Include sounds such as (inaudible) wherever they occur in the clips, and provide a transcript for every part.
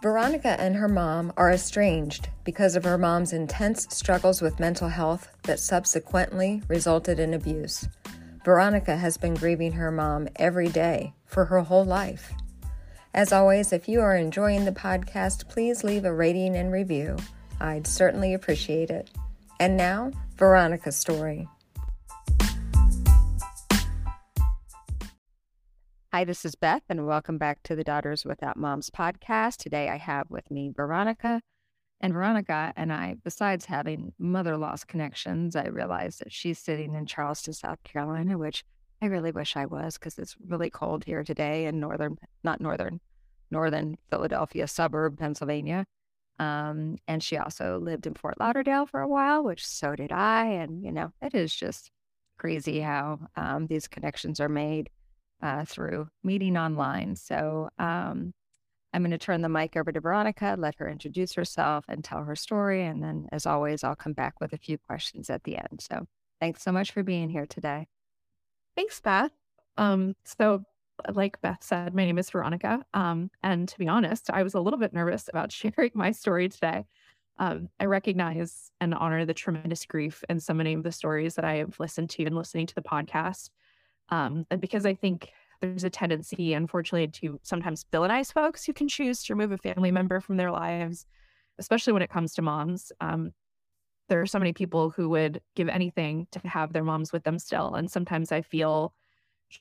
Veronica and her mom are estranged because of her mom's intense struggles with mental health that subsequently resulted in abuse. Veronica has been grieving her mom every day for her whole life. As always, if you are enjoying the podcast, please leave a rating and review. I'd certainly appreciate it. And now, Veronica's story. Hi, this is Beth, and welcome back to the Daughters Without Moms podcast. Today I have with me Veronica. And Veronica and I, besides having mother loss connections, I realized that she's sitting in Charleston, South Carolina, which I really wish I was because it's really cold here today in northern, not northern, northern Philadelphia suburb, Pennsylvania. Um, and she also lived in Fort Lauderdale for a while, which so did I. And, you know, it is just crazy how um, these connections are made uh, through meeting online. So um, I'm going to turn the mic over to Veronica, let her introduce herself and tell her story. And then, as always, I'll come back with a few questions at the end. So thanks so much for being here today. Thanks, Beth. Um, so, like Beth said, my name is Veronica. Um, and to be honest, I was a little bit nervous about (laughs) sharing my story today. Um, I recognize and honor the tremendous grief in so many of the stories that I have listened to and listening to the podcast. Um, and because I think there's a tendency, unfortunately, to sometimes villainize folks who can choose to remove a family member from their lives, especially when it comes to moms. Um, there are so many people who would give anything to have their moms with them still. And sometimes I feel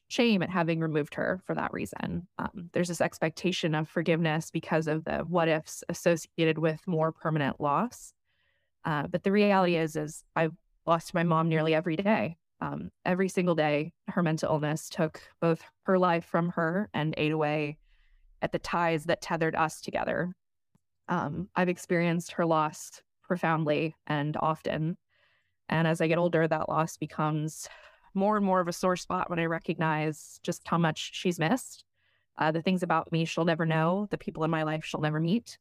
shame at having removed her for that reason. Um, there's this expectation of forgiveness because of the what ifs associated with more permanent loss. Uh, but the reality is, is I've lost my mom nearly every day. Um, every single day, her mental illness took both her life from her and ate away at the ties that tethered us together. Um, I've experienced her loss profoundly and often. And as I get older, that loss becomes more and more of a sore spot when I recognize just how much she's missed. Uh, the things about me she'll never know, the people in my life she'll never meet.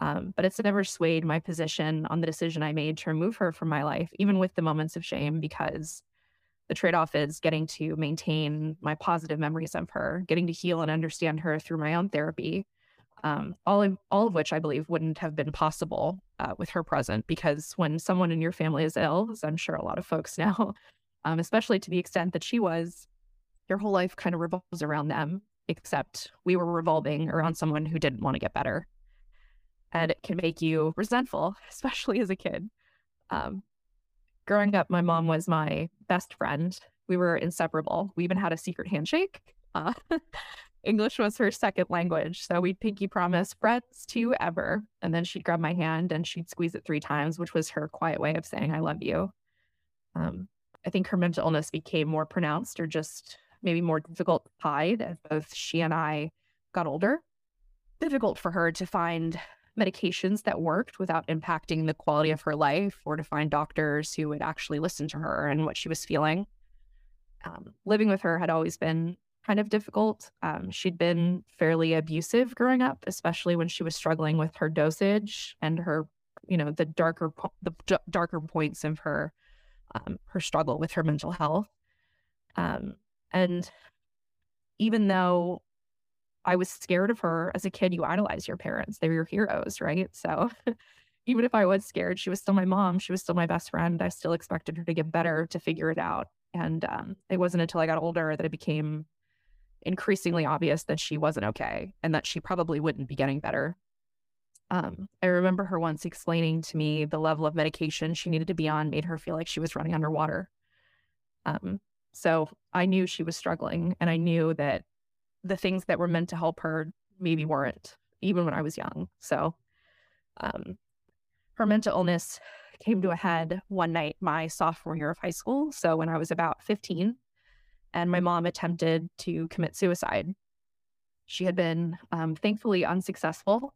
Um, but it's never swayed my position on the decision I made to remove her from my life, even with the moments of shame, because the trade off is getting to maintain my positive memories of her, getting to heal and understand her through my own therapy. Um, all of, all of which I believe wouldn't have been possible uh, with her present because when someone in your family is ill, as I'm sure a lot of folks (laughs) know, um, especially to the extent that she was, your whole life kind of revolves around them, except we were revolving around someone who didn't want to get better. And it can make you resentful, (laughs) especially as a kid. Um, growing up, my mom was my best friend. We were inseparable. We even had a secret handshake. Uh, (laughs) English was her second language. So we'd pinky promise friends to ever. And then she'd grab my hand and she'd squeeze it three times, which was her quiet way of saying, I love you. Um, I think her mental illness became more pronounced or just maybe more difficult to hide as both she and I got older. Difficult for her to find medications that worked without impacting the quality of her life or to find doctors who would actually listen to her and what she was feeling. Um, living with her had always been kind of difficult. Um, she'd been fairly abusive growing up, especially when she was struggling with her dosage and her, you know, the darker the d- darker points of her um, her struggle with her mental health. Um, and even though I was scared of her as a kid. You idolize your parents, they're your heroes, right? So (laughs) even if I was scared, she was still my mom. She was still my best friend. I still expected her to get better, to figure it out. And um, it wasn't until I got older that it became increasingly obvious that she wasn't okay and that she probably wouldn't be getting better. Um, I remember her once explaining to me the level of medication she needed to be on made her feel like she was running underwater. Um, so I knew she was struggling, and I knew that the things that were meant to help her maybe weren't, even when I was young. So um, her mental illness came to a head one night my sophomore year of high school. So when I was about 15, and my mom attempted to commit suicide. She had been um, thankfully unsuccessful.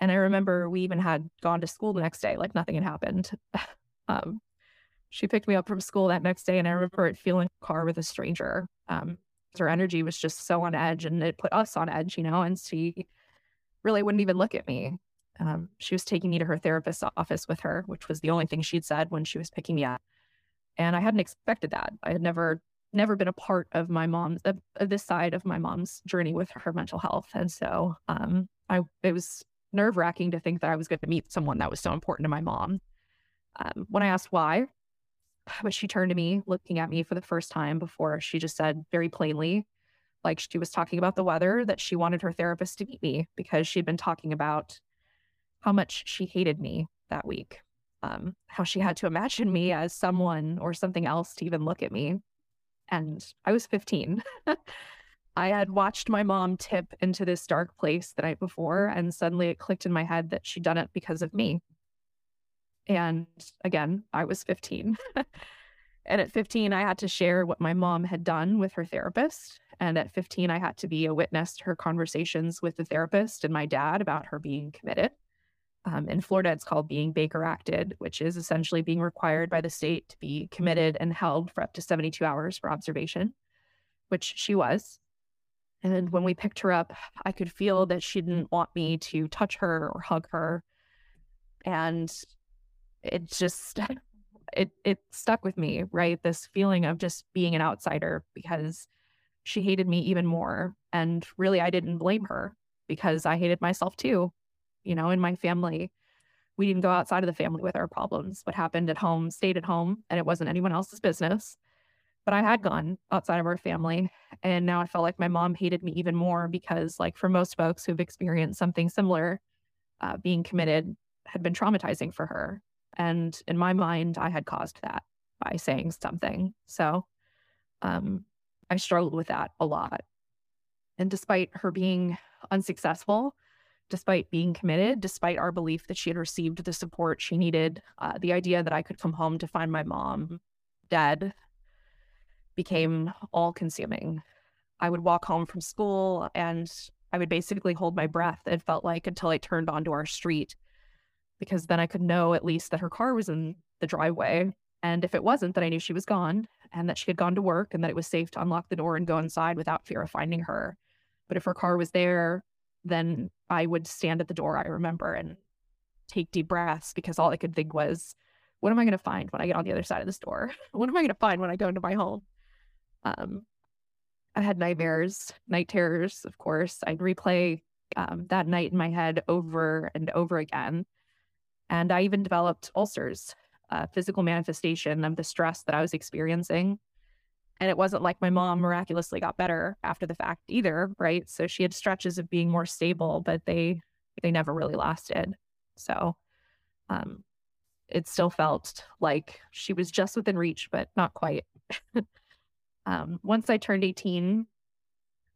And I remember we even had gone to school the next day, like nothing had happened. (laughs) um, she picked me up from school that next day, and I remember it feeling car with a stranger. Um, her energy was just so on edge and it put us on edge, you know, and she really wouldn't even look at me. Um, she was taking me to her therapist's office with her, which was the only thing she'd said when she was picking me up. And I hadn't expected that. I had never, never been a part of my mom's, this side of my mom's journey with her mental health. And so um, I, it was nerve wracking to think that I was going to meet someone that was so important to my mom. Um, when I asked why, (sighs) but she turned to me, looking at me for the first time before she just said very plainly, like she was talking about the weather, that she wanted her therapist to meet me because she'd been talking about how much she hated me that week, um, how she had to imagine me as someone or something else to even look at me. And I was 15. (laughs) I had watched my mom tip into this dark place the night before, and suddenly it clicked in my head that she'd done it because of me. And again, I was 15. (laughs) and at 15, I had to share what my mom had done with her therapist. And at 15, I had to be a witness to her conversations with the therapist and my dad about her being committed. Um, in Florida, it's called being Baker acted, which is essentially being required by the state to be committed and held for up to 72 hours for observation, which she was. And when we picked her up, I could feel that she didn't want me to touch her or hug her. And it just (laughs) it it stuck with me, right? This feeling of just being an outsider because she hated me even more. And really I didn't blame her because I hated myself too. You know, in my family, we didn't go outside of the family with our problems. What happened at home stayed at home and it wasn't anyone else's business. But I had gone outside of our family. And now I felt like my mom hated me even more because, like, for most folks who've experienced something similar, uh, being committed had been traumatizing for her. And in my mind, I had caused that by saying something. So um, I struggled with that a lot. And despite her being unsuccessful, despite being committed, despite our belief that she had received the support she needed, uh, the idea that I could come home to find my mom dead became all consuming. I would walk home from school and I would basically hold my breath, it felt like, until I turned onto our street because then I could know at least that her car was in the driveway. And if it wasn't, that I knew she was gone and that she had gone to work and that it was safe to unlock the door and go inside without fear of finding her. But if her car was there, then I would stand at the door, I remember, and take deep breaths because all I could think was, what am I going to find when I get on the other side of this door? (laughs) what am I going to find when I go into my home? Um, I had nightmares, night terrors, of course. I'd replay um, that night in my head over and over again. And I even developed ulcers, a physical manifestation of the stress that I was experiencing. And it wasn't like my mom miraculously got better after the fact either, right? So she had stretches of being more stable, but they they never really lasted. So um it still felt like she was just within reach, but not quite. (laughs) um, once I turned 18,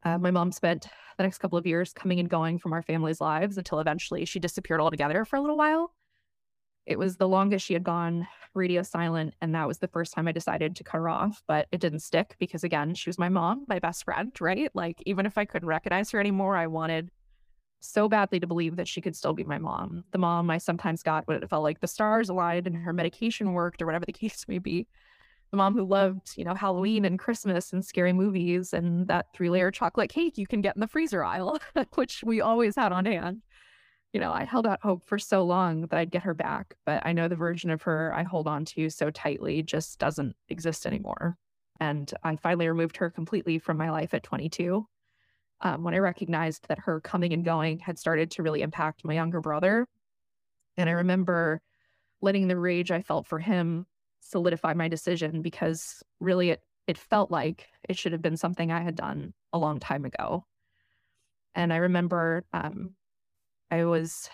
uh, my mom spent the next couple of years coming and going from our family's lives until eventually she disappeared altogether for a little while. It was the longest she had gone radio silent. And that was the first time I decided to cut her off. But it didn't stick because, again, she was my mom, my best friend, right? Like, even if I couldn't recognize her anymore, I wanted so badly to believe that she could still be my mom. The mom I sometimes got when it felt like the stars aligned and her medication worked or whatever the (laughs) case may be. The mom who loved, you know, Halloween and Christmas and scary movies and that three layer chocolate cake you can get in the freezer aisle, (laughs) which we always had on hand you know, I held out hope for so long that I'd get her back, but I know the version of her I hold on to so tightly just doesn't exist anymore. And I finally removed her completely from my life at 22 um, when I recognized that her coming and going had started to really impact my younger brother. And I remember letting the rage I felt for him solidify my decision because really it it felt like it should have been something I had done a long time ago. And I remember um, I was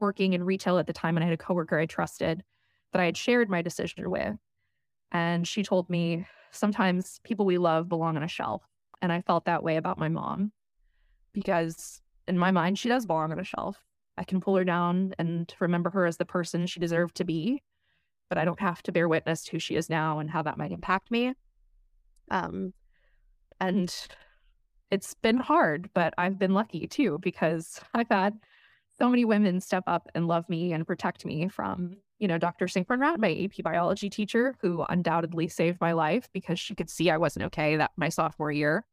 working in retail at the time and I had a coworker I trusted that I had shared my decision with. And she told me sometimes people we love belong on a shelf. And I felt that way about my mom because in my mind, she does belong on a shelf. I can pull her down and remember her as the person she deserved to be, but I don't have to bear witness to who she is now and how that might impact me. Um, and it's been hard, but I've been lucky too because I've had so many women step up and love me and protect me from, you know, Dr. Sinkernrat, my AP biology teacher, who undoubtedly saved my life because she could see I wasn't okay that my sophomore year.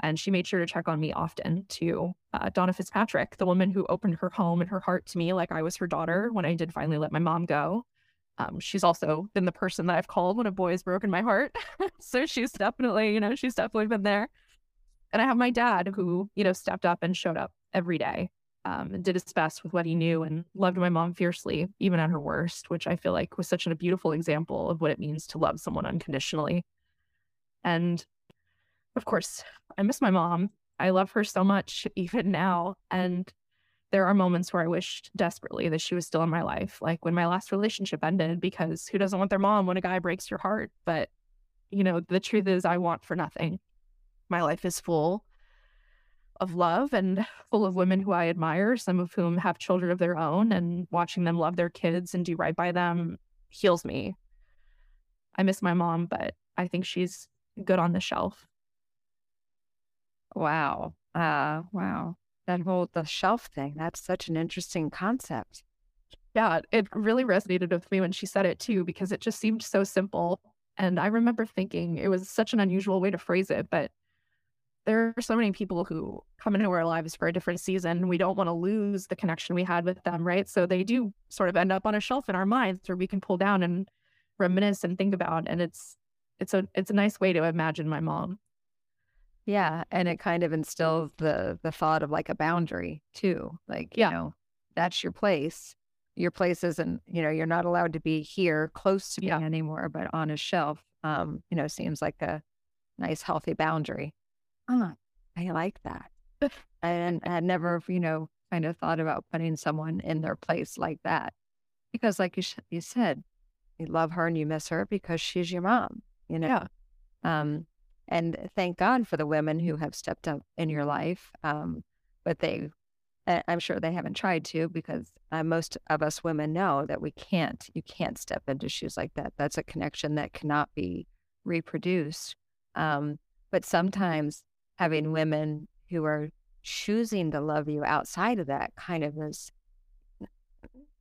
And she made sure to check on me often to uh, Donna Fitzpatrick, the woman who opened her home and her heart to me like I was her daughter when I did finally let my mom go. Um, she's also been the person that I've called when a boy has broken my heart. (laughs) so she's definitely, you know, she's definitely been there. And I have my dad who, you know, stepped up and showed up every day um, and did his best with what he knew and loved my mom fiercely, even at her worst, which I feel like was such a beautiful example of what it means to love someone unconditionally. And of course, I miss my mom. I love her so much (laughs) even now. And there are moments where I wished desperately that she was still in my life, like when my last relationship ended, because who doesn't want their mom when a guy breaks your heart? But, you know, the truth is, I want for nothing. My life is full of love and full of women who I admire, some of whom have children of their own, and watching them love their kids and do right by them heals me. I miss my mom, but I think she's good on the shelf. Wow. Uh wow. That whole the shelf thing, that's such an interesting concept. Yeah, it really resonated with me when she said it too, because it just seemed so simple. And I remember thinking it was such an unusual way to phrase it, but there are so many people who come into our lives for a different season. We don't want to lose the connection we had with them, right? So they do sort of end up on a shelf in our minds where we can pull down and reminisce and think about. And it's it's a it's a nice way to imagine my mom. Yeah, and it kind of instills the the thought of like a boundary too. Like, yeah. you know, that's your place. Your place isn't, you know, you're not allowed to be here close to me yeah. anymore, but on a shelf, um, you know, seems like a nice healthy boundary. Oh, I like that. and I had never, you know, kind of thought about putting someone in their place like that. Because, like you, sh- you said, you love her and you miss her because she's your mom, you know? Yeah. Um, and thank God for the women who have stepped up in your life. Um, but they, I'm sure they haven't tried to because uh, most of us women know that we can't, you can't step into shoes like that. That's a connection that cannot be reproduced. Um, but sometimes having women who are choosing to love you outside of that kind of is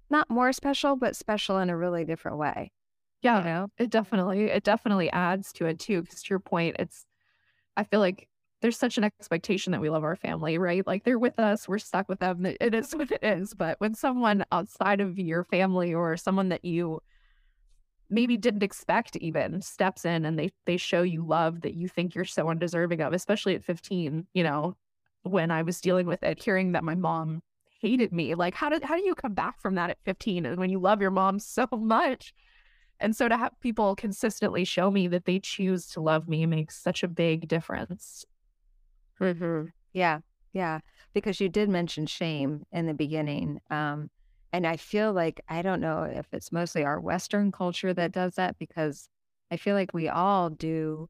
not more special, but special in a really different way. Yeah, You know? it definitely it definitely adds to it too. Because to your point, it's I feel like there's such an expectation that we love our family, right? Like they're with us, we're stuck with them. It is (laughs) what it is. But when someone outside of your family or someone that you maybe didn't expect even steps in and they they show you love that you think you're so undeserving of, especially at 15, you know, when I was dealing with it, hearing that my mom hated me. Like how did how do you come back from that at 15 and when you love your mom (laughs) so much? And so to have people consistently show me that they choose to love me makes such a big difference. Mm-hmm. Yeah, yeah. Because you did mention shame in the beginning. Um, and I feel like I don't know if it's mostly our Western culture that does that because I feel like we all do.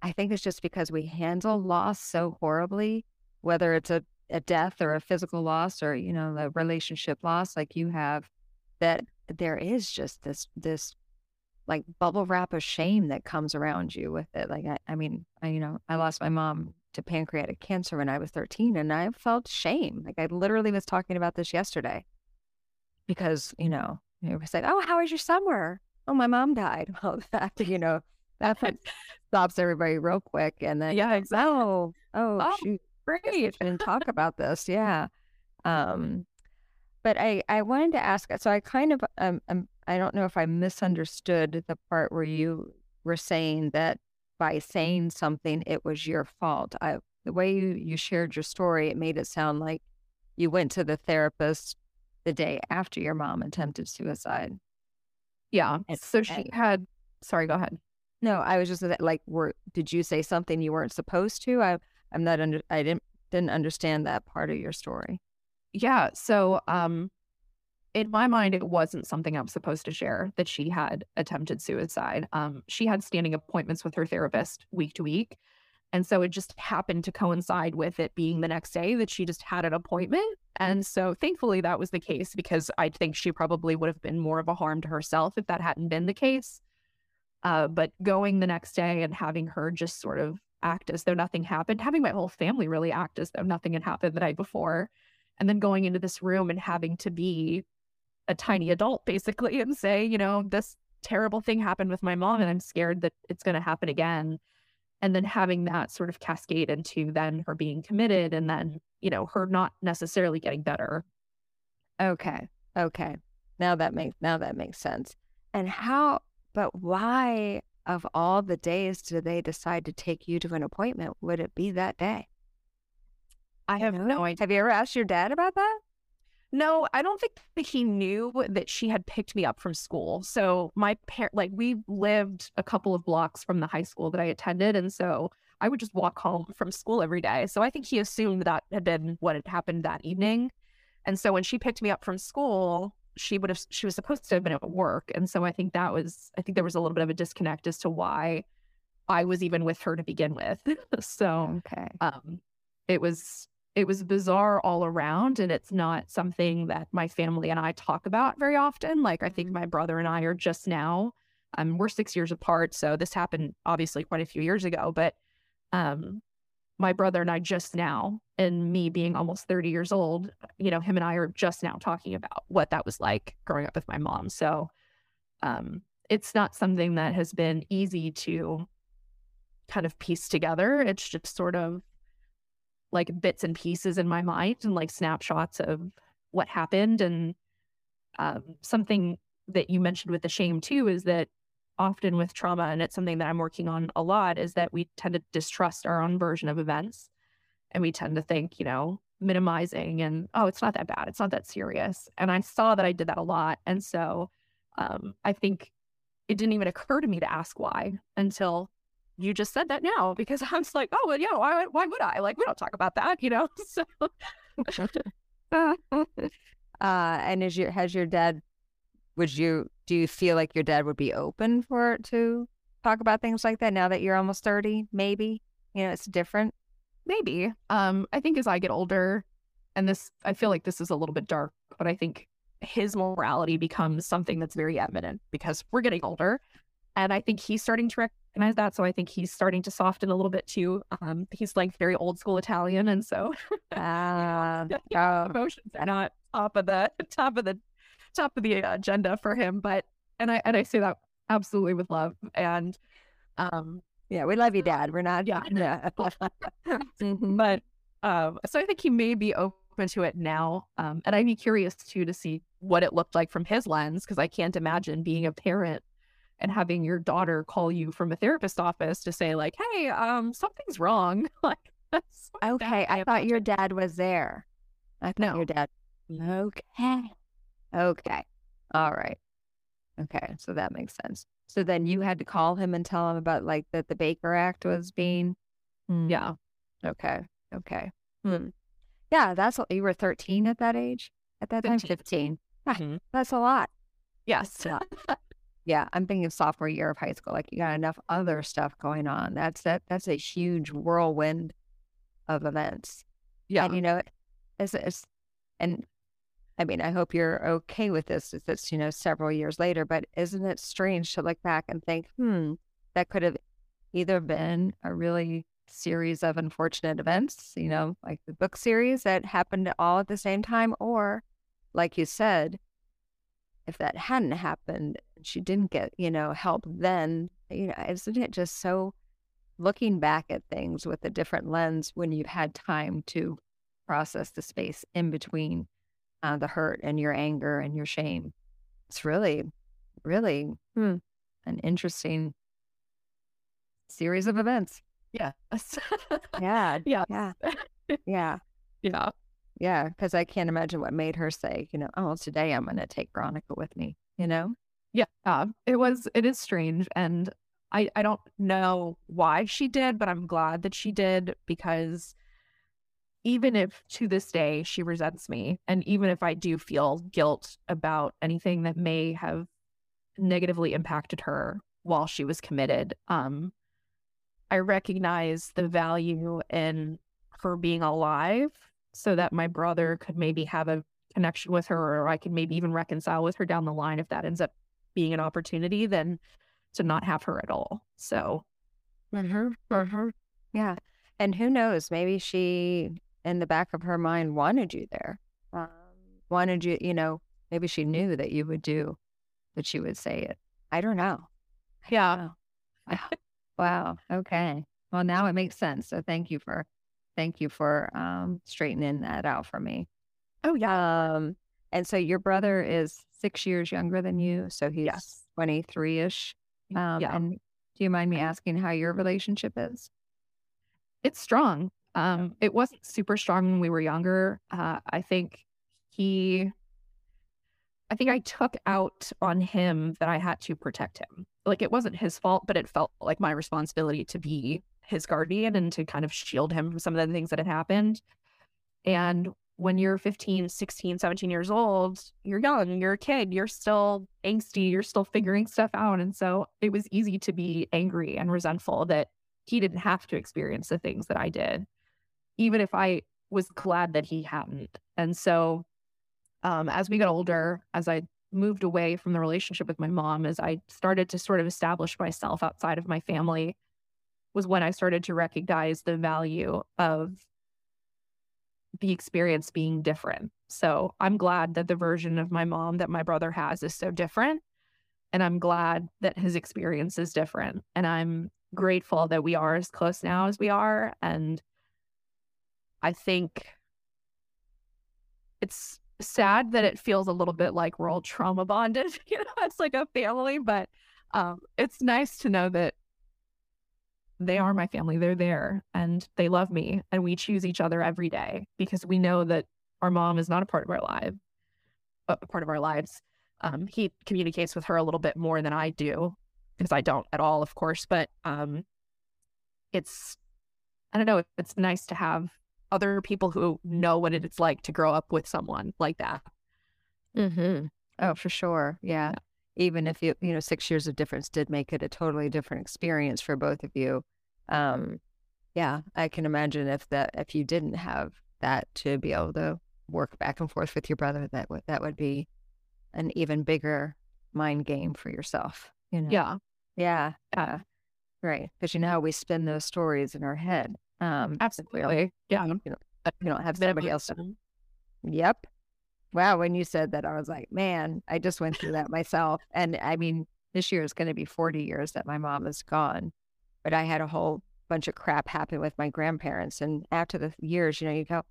I think it's just because we handle loss so horribly, whether it's a, a death or a physical loss or, you know, a relationship loss like you have, that there is just this this like bubble wrap of shame that comes around you with it. Like I, I mean, I you know, I lost my mom to pancreatic cancer when I was 13 and I felt shame. Like I literally was talking about this yesterday because, you know, it was like, oh, how was your summer? Oh, my mom died. (laughs) Well, that, you know, that (laughs) stops everybody real quick. And then, Yeah, exactly. oh, oh, Oh, shoot, Great. And talk (laughs) about this. Yeah. Um, but I, I wanted to ask, so I kind of, um, um, I don't know if I misunderstood the part where you were saying that by saying something, it was your fault. I, the way you, you shared your story, it made it sound like you went to the therapist the day after your mom attempted suicide. Yeah. And- So she and- had sorry, go ahead. No, I was just like, were did you say something you weren't supposed to? I, I'm not under, I didn't didn't understand that part of your story. Yeah. So, um, in my mind, it wasn't something I was supposed to share that she had attempted suicide. Um, she had standing appointments with her therapist week to week. And so it just happened to coincide with it being the next day that she just had an appointment. And so thankfully that was the case because I think she probably would have been more of a harm to herself if that hadn't been the case. Uh, but going the next day and having her just sort of act as though nothing happened, having my whole family really act as though nothing had happened the night before, and then going into this room and having to be a tiny adult basically and say, you know, this terrible thing happened with my mom and I'm scared that it's going to happen again. And then having that sort of cascade into then her being committed and then, you know, her not necessarily getting better. Okay. Okay. Now that makes now that makes sense. And how but why of all the days do they decide to take you to an appointment would it be that day? I have no idea. Have you ever asked your dad about that? No, I don't think that he knew that she had picked me up from school. So my parent, like we lived a couple of blocks from the high school that I attended, and so I would just walk home from school every day. So I think he assumed that had been what had happened that evening. And so when she picked me up from school, she would have she was supposed to have been at work, and so I think that was I think there was a little bit of a disconnect as to why I was even with her to begin with. (laughs) so Okay. um, it was it was bizarre all around and it's not something that my family and I talk about very often. Like I think my brother and I are just now um we're 6 years apart, so this happened obviously quite a few years ago, but um my brother and I just now and me being almost 30 years old, you know, him and I are just now talking about what that was like growing up with my mom. So um it's not something that has been easy to kind of piece together. It's just sort of like bits and pieces in my mind and like snapshots of what happened. And um, something that you mentioned with the shame too is that often with trauma, and it's something that I'm working on a lot, is that we tend to distrust our own version of events. And we tend to think, you know, minimizing and, oh, it's not that bad. It's not that serious. And I saw that I did that a lot. And so um, I think it didn't even occur to me to ask why until you just said that now because I was like, oh, well, yeah, why, why would I? Like, we don't talk about that, you know? (laughs) So, (laughs) uh, and is your has your dad? Would you do you feel like your dad would be open for it to talk about things like that now that you're almost thirty? Maybe you know it's different. maybe. Um, I think as I get older, and this, I feel like this is a little bit dark, but I think his morality becomes something that's very evident because we're getting older. And I think he's starting to recognize that. So I think he's starting to soften a little bit too. Um, he's like very old school Italian. And so (laughs) (laughs) yeah, oh, emotions are not top of the top of the top of the agenda for him. But and I and I say that absolutely with love. And um, yeah, we love you, Dad. We're not. Yeah. (laughs) yeah. Mhm. but um, so I think he may be open to it now. Um, and I'd be curious too to see what it looked like from his lens because I can't imagine being a parent and having your daughter call you from a therapist office to say like, "Hey, um, something's wrong." (laughs) like, that's Okay, I thought your dad was there. I thought No. your dad. Okay. Okay. All right. Okay, so that makes sense. So then you had to call him and tell him about like that the Baker Act was being. Hmm. Yeah, Okay. Okay. Hmm. Yeah, that's what you were 13 at that age. At that time, 15. 15. Ah, Mhm. That's a lot. yes, It's a lot. (laughs) yeah, I'm thinking of sophomore year of high school. Like you got enough other stuff going on. That's that. That's a huge whirlwind of events. yeah, And you know, it's, it's and I mean, I hope you're okay with this. It's you know several years later, but isn't it strange to look back and think, hmm, that could have either been a really series of unfortunate events, you know, like the book series that happened all at the same time, or like you said, if that hadn't happened, she didn't get you know help then. You know, isn't it just so? Looking back at things with a different lens when you've had time to process the space in between uh, the hurt and your anger and your shame. It's really, really hmm, an interesting series of events. yes, Yeah, (laughs) (laughs) yeah, yeah, yeah, yeah. Yeah. Because I can't imagine what made her say, you know, oh, today I'm going to take Veronica with me. You know, Yeah, uh, it was. It is strange, and I I don't know why she did, but I'm glad that she did because even if to this day she resents me, and even if I do feel guilt about anything that may have negatively impacted her while she was committed, um, I recognize the value in her being alive, so that my brother could maybe have a connection with her, or I could maybe even reconcile with her down the line if that ends up being an opportunity than to not have her at all. So mm-hmm, yeah. And who knows? Maybe she, in the back of her mind, wanted you there. Um, wanted you, you know, maybe she knew that you would do, that she would say it. I don't know. I don't Yeah. know. Wow. Okay. Well, now it makes sense. So thank you for, thank you for um, straightening that out for me. oh yeah, Um, and so your brother is six years younger than you, so he's Yes. 23 ish. Um, yeah, And do you mind me asking how your relationship is? it's strong. Um, it wasn't super strong when we were younger. Uh, I think he, I think I took out on him that I had to protect him. Like it wasn't his fault, but it felt like my responsibility to be his guardian and to kind of shield him from some of the things that had happened. And when you're 15, 16, 17 years old, you're young, you're a kid, you're still angsty, you're still figuring stuff out. And so it was easy to be angry and resentful that he didn't have to experience the things that I did, even if I was glad that he hadn't. And so um, as we got older, as I moved away from the relationship with my mom, as I started to sort of establish myself outside of my family, was when I started to recognize the value of the experience being different. So I'm glad that the version of my mom that my brother has is so different. And I'm glad that his experience is different. And I'm grateful that we are as close now as we are. And I think it's sad that it feels a little bit like we're all trauma bonded. (laughs) you know, it's like a family, but um, it's nice to know that they are my family. They're there and they love me. And we choose each other every day because we know that our mom is not a part of our life, a part of our lives. Um, he communicates with her a little bit more than I do because I don't at all, of course. But um, it's, I don't know, it's nice to have other people who know what it's like to grow up with someone like that. Mm-hmm. Oh, for sure. Yeah. yeah even if you you know six years of difference did make it a totally different experience for both of you um yeah i can imagine if that if you didn't have that to be able to work back and forth with your brother that would that would be an even bigger mind game for yourself you know yeah yeah uh, right because you know how we spin those stories in our head um absolutely yeah you know you don't have somebody else to, yep Wow, when you said that, I was like, man, I just went through that (laughs) myself. And I mean, this year is going to be 40 years that my mom is gone. But I had a whole bunch of crap happen with my grandparents. And after the years, you know, you go,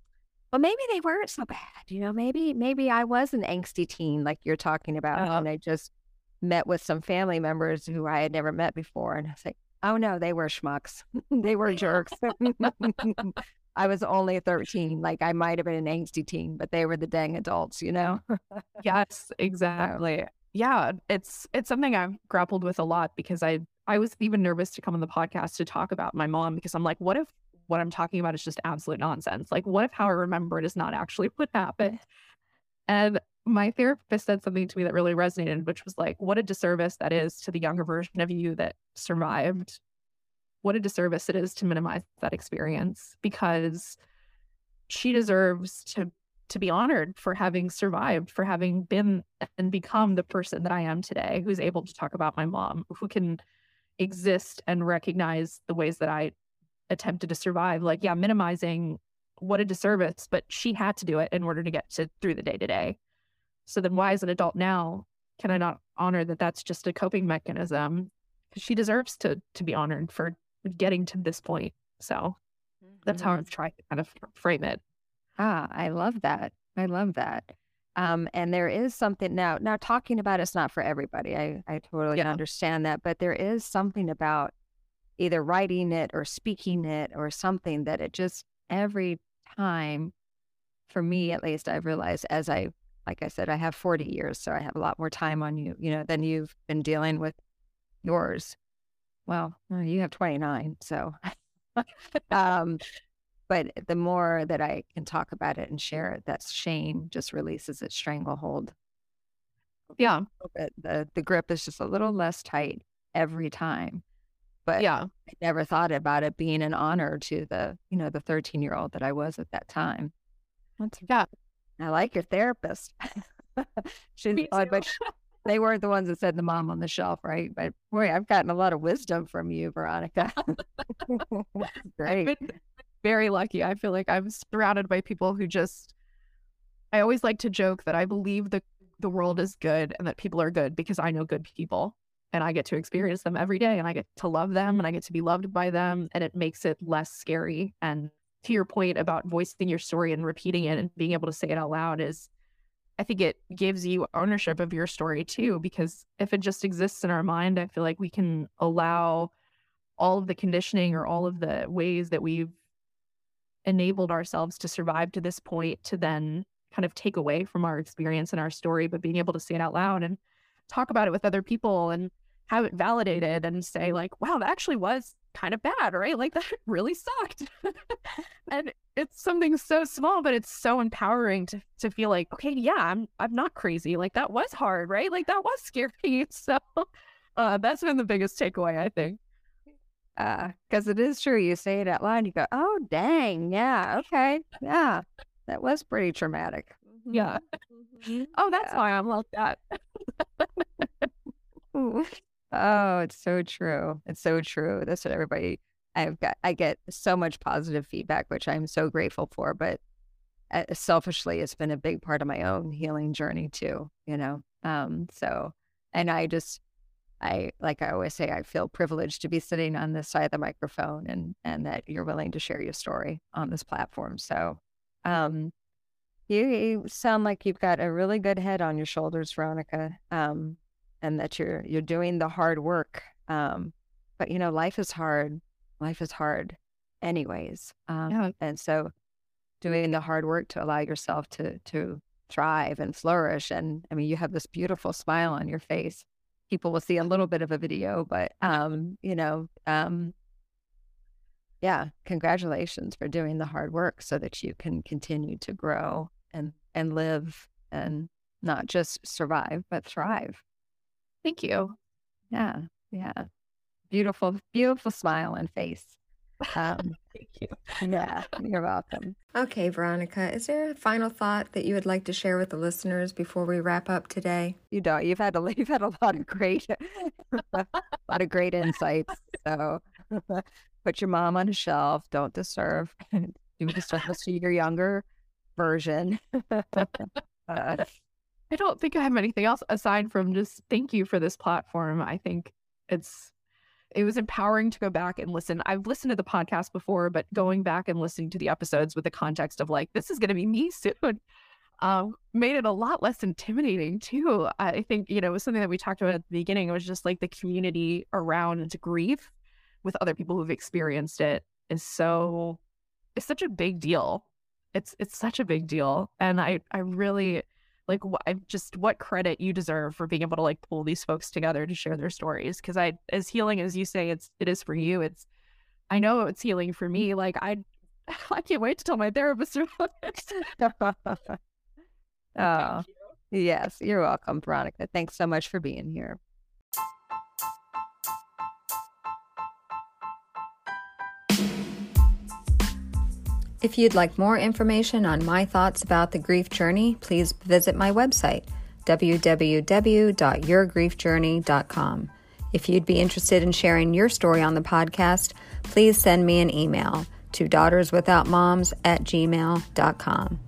well, maybe they weren't so bad. You know, maybe, maybe I was an angsty teen like you're talking about. Uh-huh. And I just met with some family members who I had never met before. And I was like, oh no, they were schmucks. (laughs) they were jerks. (laughs) (laughs) I was only 13. Like I might have been an angsty teen, but they were the dang adults, you know? yes, exactly. Yeah, it's it's something I've grappled with a lot because I I was even nervous to come on the podcast to talk about my mom because I'm like, what if what I'm talking about is just absolute nonsense? Like, what if how I remember it is not actually what happened? And my therapist said something to me that really resonated, which was like, what a disservice that is to the younger version of you that survived what a disservice it is to minimize that experience because she deserves to to be honored for having survived, for having been and become the person that I am today, who's able to talk about my mom, who can exist and recognize the ways that I attempted to survive. Like, yeah, minimizing what a disservice, but she had to do it in order to get to through the day to day. So then, why, as an adult now, can I not honor that that's just a coping mechanism? She deserves to to be honored for getting to this point. So mm-hmm. that's how mm-hmm. I've tried to kind of frame it. Ah, I love that. I love that. Um, and there is something now. Now talking about it's not for everybody. I I totally yeah. understand that, but there is something about either writing it or speaking it or something that it just every time, for me at least, I've realized as I like I said, I have 40 years, so I have a lot more time on you, you know, than you've been dealing with yours. Well, you have 29. So, (laughs) um, but the more that I can talk about it and share it, that shame just releases its stranglehold. Yeah. The, the grip is just a little less tight every time. But yeah, I never thought about it being an honor to the, you know, the 13 year old that I was at that time. That's yeah. I like your therapist. She's odd, but they weren't the ones that said the mom on the shelf, right? But boy, I've gotten a lot of wisdom from you, Veronica. (laughs) (laughs) Great. Very lucky. I feel like I'm surrounded by people who just I always like to joke that I believe the the world is good and that people are good because I know good people and I get to experience them every day and I get to love them and I get to be loved by them and it makes it less scary and to your point about voicing your story and repeating it and being able to say it out loud is I think it gives you ownership of your story too, because if it just exists in our mind, I feel like we can allow all of the conditioning or all of the ways that we've enabled ourselves to survive to this point to then kind of take away from our experience and our story, but being able to say it out loud and talk about it with other people and have it validated and say like, wow, that actually was kind of bad, right? Like (laughs) that really sucked. (laughs) and it's something so small, but it's so empowering to to feel like, okay, yeah, I'm I'm not crazy. Like that was hard, right? Like that was (laughs) scary. So uh, that's been the biggest takeaway, I think. Because uh, it is true. You say it out loud, you go, oh, dang. Yeah. Okay. Yeah. That was pretty traumatic. Yeah. Mm-hmm. Oh, that's yeah. why I'm like that. Oh, it's so true. It's so true. That's what everybody I've got. I get so much positive feedback, which I'm so grateful for. But uh, selfishly, it's been a big part of my own healing journey too. You know. Um. So, and I just I like I always say I feel privileged to be sitting on this side of the microphone and and that you're willing to share your story on this platform. So um you, you sound like you've got a really good head on your shoulders, Veronica. Um and that you're you're doing the hard work. Um but you know, life is hard. Life is hard anyways. Um yeah. and so doing the hard work to allow yourself to to thrive and flourish and I mean you have this beautiful smile on your face people will see a little bit of a video, but um, you know, um, yeah, congratulations for doing the hard work so that you can continue to grow and and live and not just survive but thrive. Thank you. Yeah, yeah, beautiful, beautiful smile and face. Um, (laughs) Thank you. Yeah, you're welcome. Okay, Veronica, is there a final thought that you would like to share with the listeners before we wrap up today? You don't. You've had a (laughs) you've had a lot of great, (laughs) a lot of great insights. So, put your mom on a shelf. Don't disturb. Do disservice to your younger version. uh, I don't think I have anything else aside from just thank you for this platform. I think it's it was empowering to go back and listen. I've listened to the podcast before, but going back and listening to the episodes with the context of like, this is going to be me soon, um, made it a lot less intimidating too. I think, you know, it was something that we talked about at the beginning. It was just like the community around grief with other people who've experienced it is so, it's such a big deal. It's, it's such a big deal. And I, I really, like wh- just what credit you deserve for being able to like pull these folks together to share their stories because i as healing as you say it's it is for you it's i know it's healing for me like i (laughs) i can't wait to tell my therapist about it. (laughs) Oh you. yes you're welcome veronica. Thanks so much for being here If you'd like more information on my thoughts about the grief journey, please visit my website, www.yourgriefjourney.com. If you'd be interested in sharing your story on the podcast, please send me an email to daughterswithoutmoms at gmail.com.